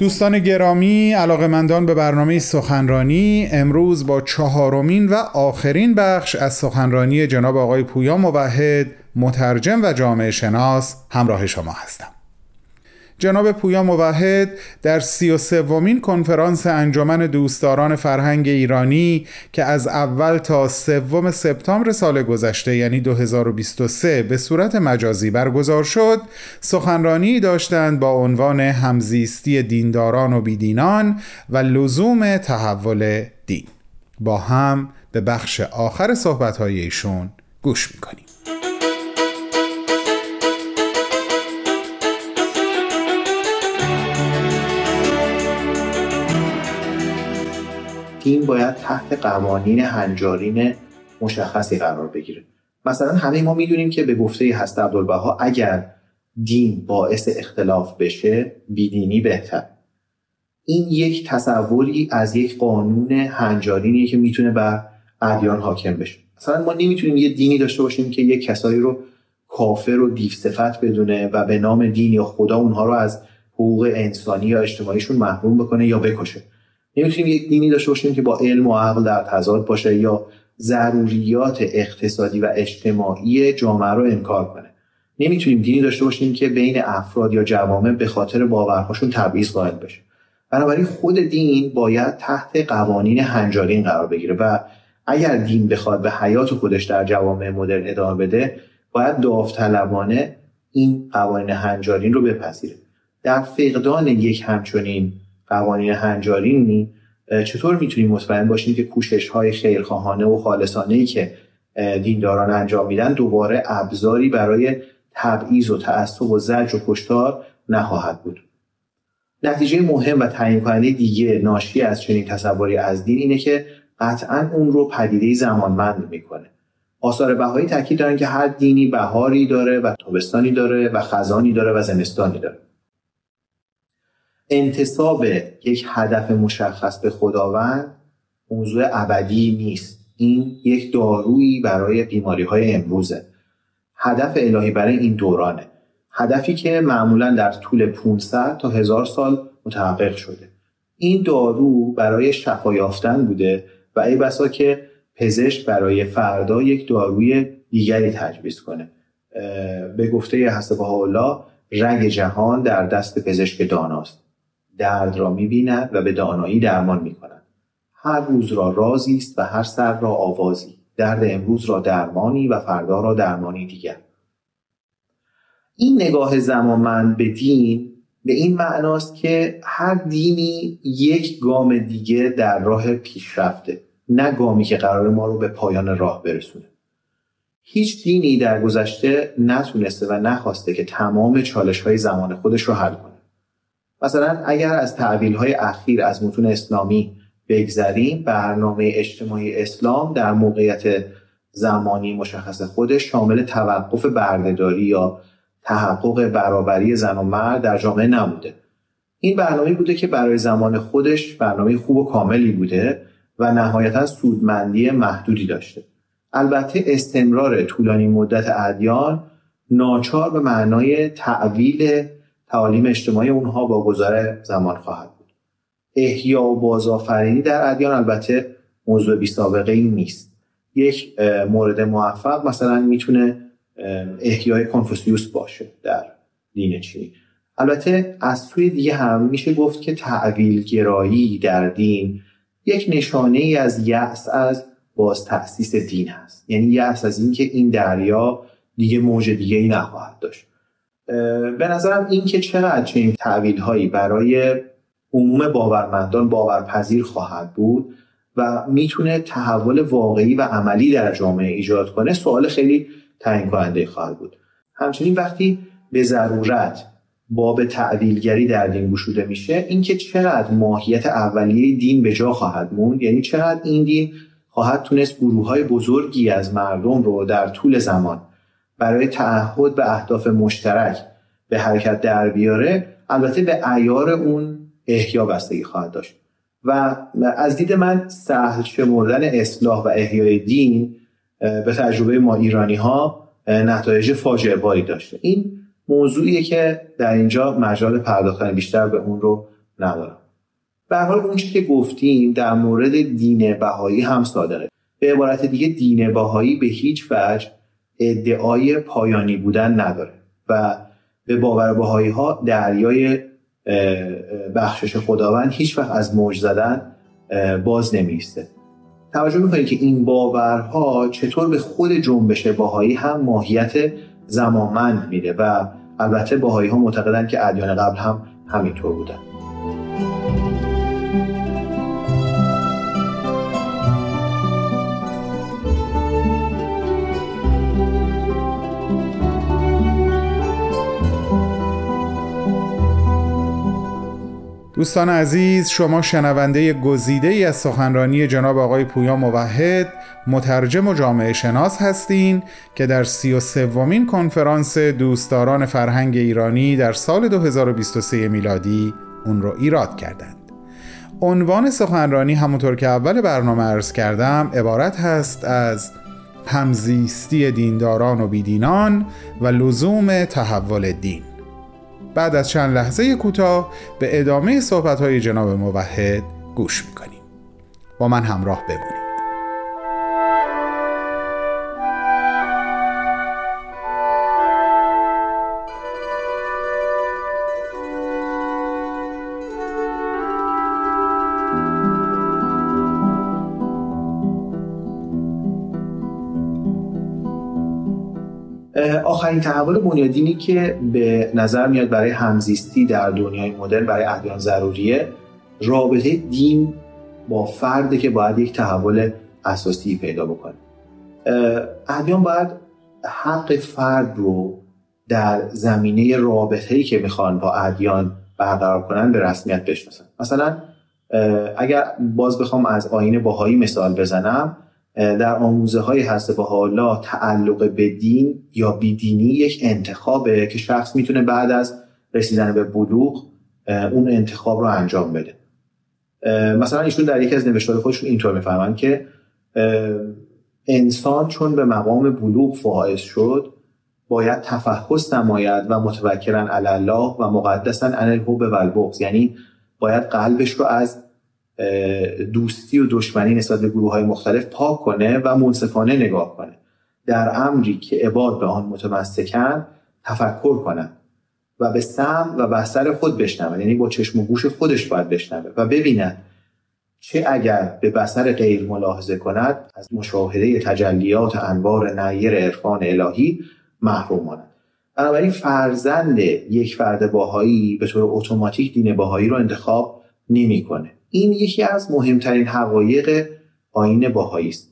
دوستان گرامی علاقمندان به برنامه سخنرانی امروز با چهارمین و آخرین بخش از سخنرانی جناب آقای پویا موحد مترجم و جامعه شناس همراه شما هستم. جناب پویا موحد در سی و سومین کنفرانس انجمن دوستداران فرهنگ ایرانی که از اول تا سوم سپتامبر سال گذشته یعنی 2023 به صورت مجازی برگزار شد سخنرانی داشتند با عنوان همزیستی دینداران و بیدینان و لزوم تحول دین. با هم به بخش آخر صحبت‌های ایشون گوش می‌کنیم. دین باید تحت قوانین هنجارین مشخصی قرار بگیره. مثلا همه ما می‌دونیم که به گفته هست عبدالبها اگر دین باعث اختلاف بشه بیدینی بهتر. این یک تصوری از یک قانون هنجارینیه که می‌تونه بر ادیان حاکم بشه. مثلا ما نمی‌تونیم یه دینی داشته باشیم که یک کسایی رو کافر و دیو صفت بدونه و به نام دین یا خدا اونها رو از حقوق انسانی یا اجتماعیشون محروم بکنه یا بکشه. نمی‌تونیم یک دینی داشته باشیم که با علم و عقل در تضاد باشه یا ضروریات اقتصادی و اجتماعی جامعه رو انکار کنه. نمی‌تونیم دینی داشته باشیم که بین افراد یا جوامع به خاطر باورهاشون تبعیض قائل بشه. بنابراین خود دین باید تحت قوانین هنجارین قرار بگیره و اگر دین بخواد به حیات خودش در جوامع مدرن ادامه بده باید داوطلبانه این قوانین هنجارین رو بپذیره. در فقدان یک همچنین قوانین هنجارینی چطور می‌تونیم مطمئن باشیم که کوشش های خیرخواهانه و خالصانه ای که دینداران انجام میدن دوباره ابزاری برای تبعیض و تعصب و زجر و کشتار نخواهد بود؟ نتیجه مهم و تعیین کننده دیگه ناشی از چنین تصوری از دین اینه که قطعا اون رو پدیده زمانمند می‌کنه. آثار بهایی تاکید دارن که هر دینی بهاری داره و تابستانی داره و خزانی داره و زمستانی داره. انتصاب یک هدف مشخص به خداوند موضوع ابدی نیست. این یک دارویی برای بیماری های امروزه. هدف الهی برای این دورانه. هدفی که معمولا در طول 500 تا هزار سال متحقق شده. این دارو برای شفا یافتن بوده و ای بسا که پزشک برای فردا یک داروی دیگری تجویز کنه. به گفته حسب الله رنگ جهان در دست پزشک داناست. درد را می‌بیند و به دانایی درمان می‌کند. هر روز را رازی است و هر سر را آوازی. درد امروز را درمانی و فردا را درمانی دیگر. این نگاه زمانمند به دین به این معناست که هر دینی یک گام دیگه در راه پیشرفته نه گامی که قرار ما رو به پایان راه برسونه. هیچ دینی در گذشته نتونسته و نخواسته که تمام چالش های زمان خودش رو حل کنه. مثلا اگر از تعویل های اخیر از متون اسلامی بگذریم برنامه اجتماعی اسلام در موقعیت زمانی مشخص خودش شامل توقف بردهداری یا تحقق برابری زن و مرد در جامعه نبوده. این برنامه بوده که برای زمان خودش برنامه خوب و کاملی بوده و نهایتا سودمندی محدودی داشته. البته استمرار طولانی مدت ادیان ناچار به معنای تعویل تعالیم اجتماعی اونها با گذر زمان خواهد بود. احیا و بازآفرینی در ادیان البته موضوع بی سابقه ای نیست. یک مورد موفق مثلا می‌تونه احیای کنفوسیوس باشه در دین چینی البته از سوی دیگه هم میشه گفت که تعویل گرایی در دین یک نشانه ای از یأس از باز تأسیس دین هست. یعنی یأس از اینکه این دریا دیگه موج دیگه ای نخواهد داشت. به نظرم این که چقدر چنین تعویل هایی برای عموم باورمندان باورپذیر خواهد بود و می‌تونه تحول واقعی و عملی در جامعه ایجاد کنه سوال خیلی تعیین کننده خواهد بود. همچنین وقتی به ضرورت باب تعویلگری در دین گشوده میشه اینکه چقدر ماهیت اولیه دین به جا خواهد موند یعنی چقدر این دین خواهد تونست گروه های بزرگی از مردم رو در طول زمان برای تعهد به اهداف مشترک به حرکت در بیاره البته به ایار اون احیا بستگی خواهد داشت. و از دید من سهل شمردن اصلاح و احیای دین به تجربه ما ایرانی ها نتایج فاجعه باری داشته. این موضوعیه که در اینجا مجال پرداختن بیشتر به اون رو ندارم. به حال اون که گفتیم در مورد دین بهایی هم صادقه به عبارت دیگه دین بهایی به هیچ وجه ادعای پایانی بودن نداره و به باور بهایی ها دریای بخشش خداوند هیچ وقت از موج زدن باز نمیسته توجه می‌کنید که این باورها چطور به خود جنبش باهایی هم ماهیت زمانمند میده و البته باهایی ها معتقدن که ادیان قبل هم همینطور بودن. دوستان عزیز شما شنونده گزیده ای از سخنرانی جناب آقای پویا موحد مترجم و جامعه شناس هستین که در سی و سومین کنفرانس دوستداران فرهنگ ایرانی در سال 2023 میلادی اون رو ایراد کردند. عنوان سخنرانی همونطور که اول برنامه ارز کردم عبارت هست از همزیستی دینداران و بیدینان و لزوم تحول دین. بعد از چند لحظه کوتاه به ادامه صحبت های جناب موحد گوش می‌کنیم. با من همراه بمونید. آخرین تحول بنیادینی که به نظر میاد برای همزیستی در دنیای مدرن برای ادیان ضروریه رابطه دین با فرده که باید یک تحول اساسی پیدا بکنه. ادیان باید حق فرد رو در زمینه رابطه‌ای که می‌خوان با ادیان برقرار کنن به رسمیت بشناسن. مثلا اگر باز بخوام از آین باهایی مثال بزنم در آموزه های هست با حالا تعلق به دین یا بیدینی یک انتخابه که شخص می‌تونه بعد از رسیدن به بلوغ اون انتخاب رو انجام بده. مثلا ایشون در یکی از نوشتار خودشون اینطور می‌فهمن که انسان چون به مقام بلوغ فائز شد باید تفحص نماید و متوکرن علی الله و مقدسا عن الحب و یعنی باید قلبش رو از دوستی و دشمنی نسبت به گروه های مختلف پاک کنه و منصفانه نگاه کنه. در امری که عباد به آن متمسکن تفکر کنن و به سم و بسر خود بشنوه یعنی با چشم و گوش خودش باید بشنوه و ببیند چه اگر به بسر غیر ملاحظه کند از مشاهده تجلیات انوار نیر عرفان الهی محروم ماند. بنابراین فرزند یک فرد باهایی به طور اتوماتیک دین باهایی رو انتخاب نمی‌کنه. این یکی از مهمترین حقایق آین باهایی است.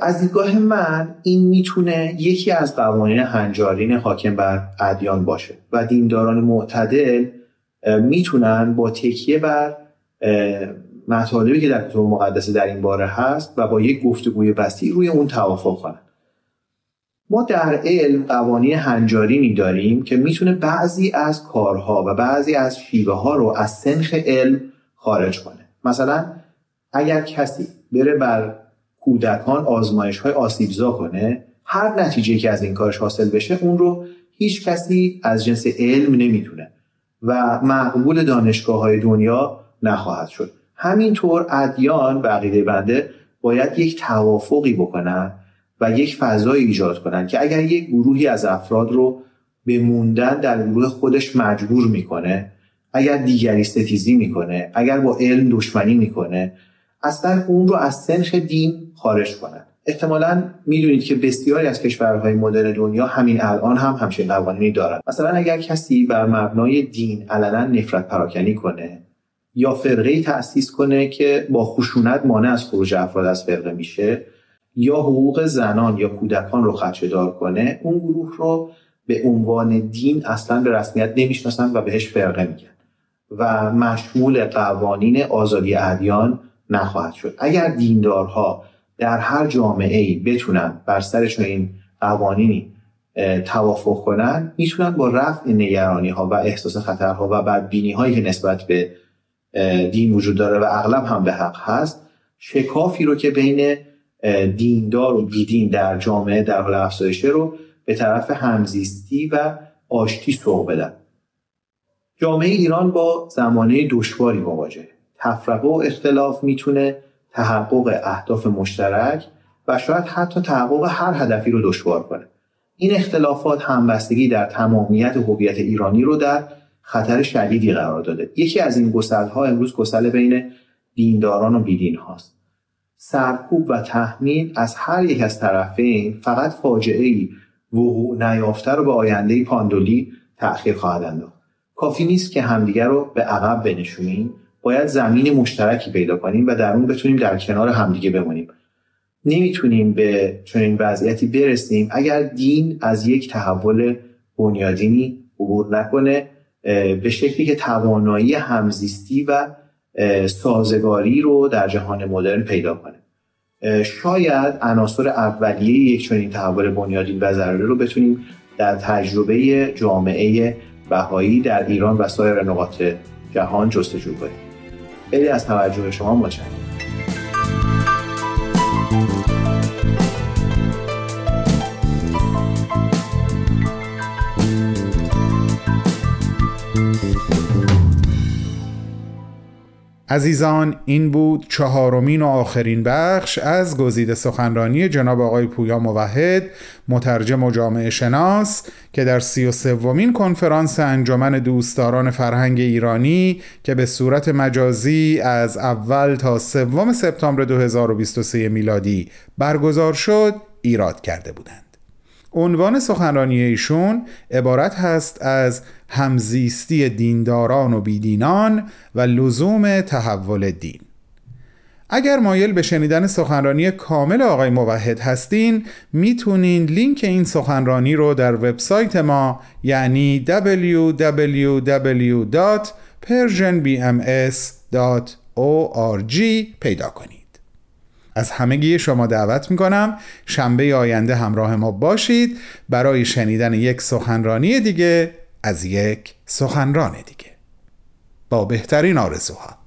از دیدگاه من این می‌تونه یکی از قوانین هنجارین حاکم بر ادیان باشه و دینداران معتدل می‌تونن با تکیه بر مطالبی که در کتب مقدسه در این باره هست و با یک گفتگوی وسیع روی اون توافق کنن. ما در علم قوانین هنجارینی داریم که می‌تونه بعضی از کارها و بعضی از شیوه ها رو از سنخ علم خارج کنه. مثلا اگر کسی بره بر کودکان آزمایش های آسیبزا کنه هر نتیجه که از این کارش حاصل بشه اون رو هیچ کسی از جنس علم نمی‌تونه و مقبول دانشگاه های دنیا نخواهد شد. همینطور ادیان و عقیده بنده باید یک توافقی بکنن و یک فضای ایجاد کنن که اگر یک گروهی از افراد رو به موندن در گروه خودش مجبور می‌کنه اگر دیگری ستیزی می‌کنه اگر با علم دشمنی می‌کنه اصلا اون رو از سنخ دین خارج کنن. احتمالا می‌دونید که بسیاری از کشورهای مدرن دنیا همین الان هم همچین قوانینی دارن. مثلا اگر کسی بر مبنای دین علنا نفرت پراکنی کنه یا فرقه تأسیس کنه که با خشونت مانع از خروج افراد از فرقه میشه یا حقوق زنان یا کودکان رو خدشهدار کنه اون گروه رو به عنوان دین اصلا به رسمیت نمی‌شناسن و بهش فرقه میگن. و مشمول قوانین آزادی ادیان نخواهد شد. اگر دیندارها در هر جامعه ای بتونن بر سرشون این قوانینی توافق کنن می‌تونن با رفع نگرانی ها و احساس خطرها و بدبینی هایی که نسبت به دین وجود داره و اغلب هم به حق هست شکافی رو که بین دیندار و بیدین در جامعه در حال افزایشه رو به طرف همزیستی و آشتی سوق بدن. جامعه ایران با زمانه دشواری مواجه. تفرقه و اختلاف می‌تونه تحقق اهداف مشترک و شاید حتی تحقق هر هدفی رو دشوار کنه. این اختلافات همبستگی در تمامیت هویت ایرانی رو در خطر شدیدی قرار داده. یکی از این ها امروز گسل بین دینداران و بیدین هاست. سرکوب و تحمیل از هر یک از طرفین فقط فاجعه ای وقوع نیافته رو به آینده پاندولی تأخیر خواهد انداخت. کافی نیست که همدیگر رو به عقب بنشونیم. باید زمین مشترکی پیدا کنیم و در اون بتونیم در کنار همدیگه بمونیم. نمی‌تونیم به چنین وضعیتی برسیم اگر دین از یک تحول بنیادینی عبور نکنه به شکلی که توانایی همزیستی و سازگاری رو در جهان مدرن پیدا کنه. شاید عناصر اولیه یک چنین تحول بنیادین و ضروری رو بتونیم در تجربه جامعه بهایی در ایران و سایر نقاط جهان جستجو کنیم خیلی از توجه شما متشکرم. عزیزان این بود چهارمین و آخرین بخش از گزیده سخنرانی جناب آقای پویا موحد مترجم و جامعه شناس که در سی و سومین کنفرانس انجمن دوستداران فرهنگ ایرانی که به صورت مجازی از اول تا سوم سپتامبر 2023 میلادی برگزار شد ایراد کرده بودند. عنوان سخنرانی ایشون عبارت هست از همزیستی دینداران و بیدینان و لزوم تحول دین. اگر مایل به شنیدن سخنرانی کامل آقای موحد هستین می‌تونین لینک این سخنرانی رو در وبسایت ما یعنی www.persianbms.org پیدا کنید از همگی شما دعوت می‌کنم. شنبه آینده همراه ما باشید. برای شنیدن یک سخنرانی دیگه از یک سخنران دیگه. با بهترین آرزوها.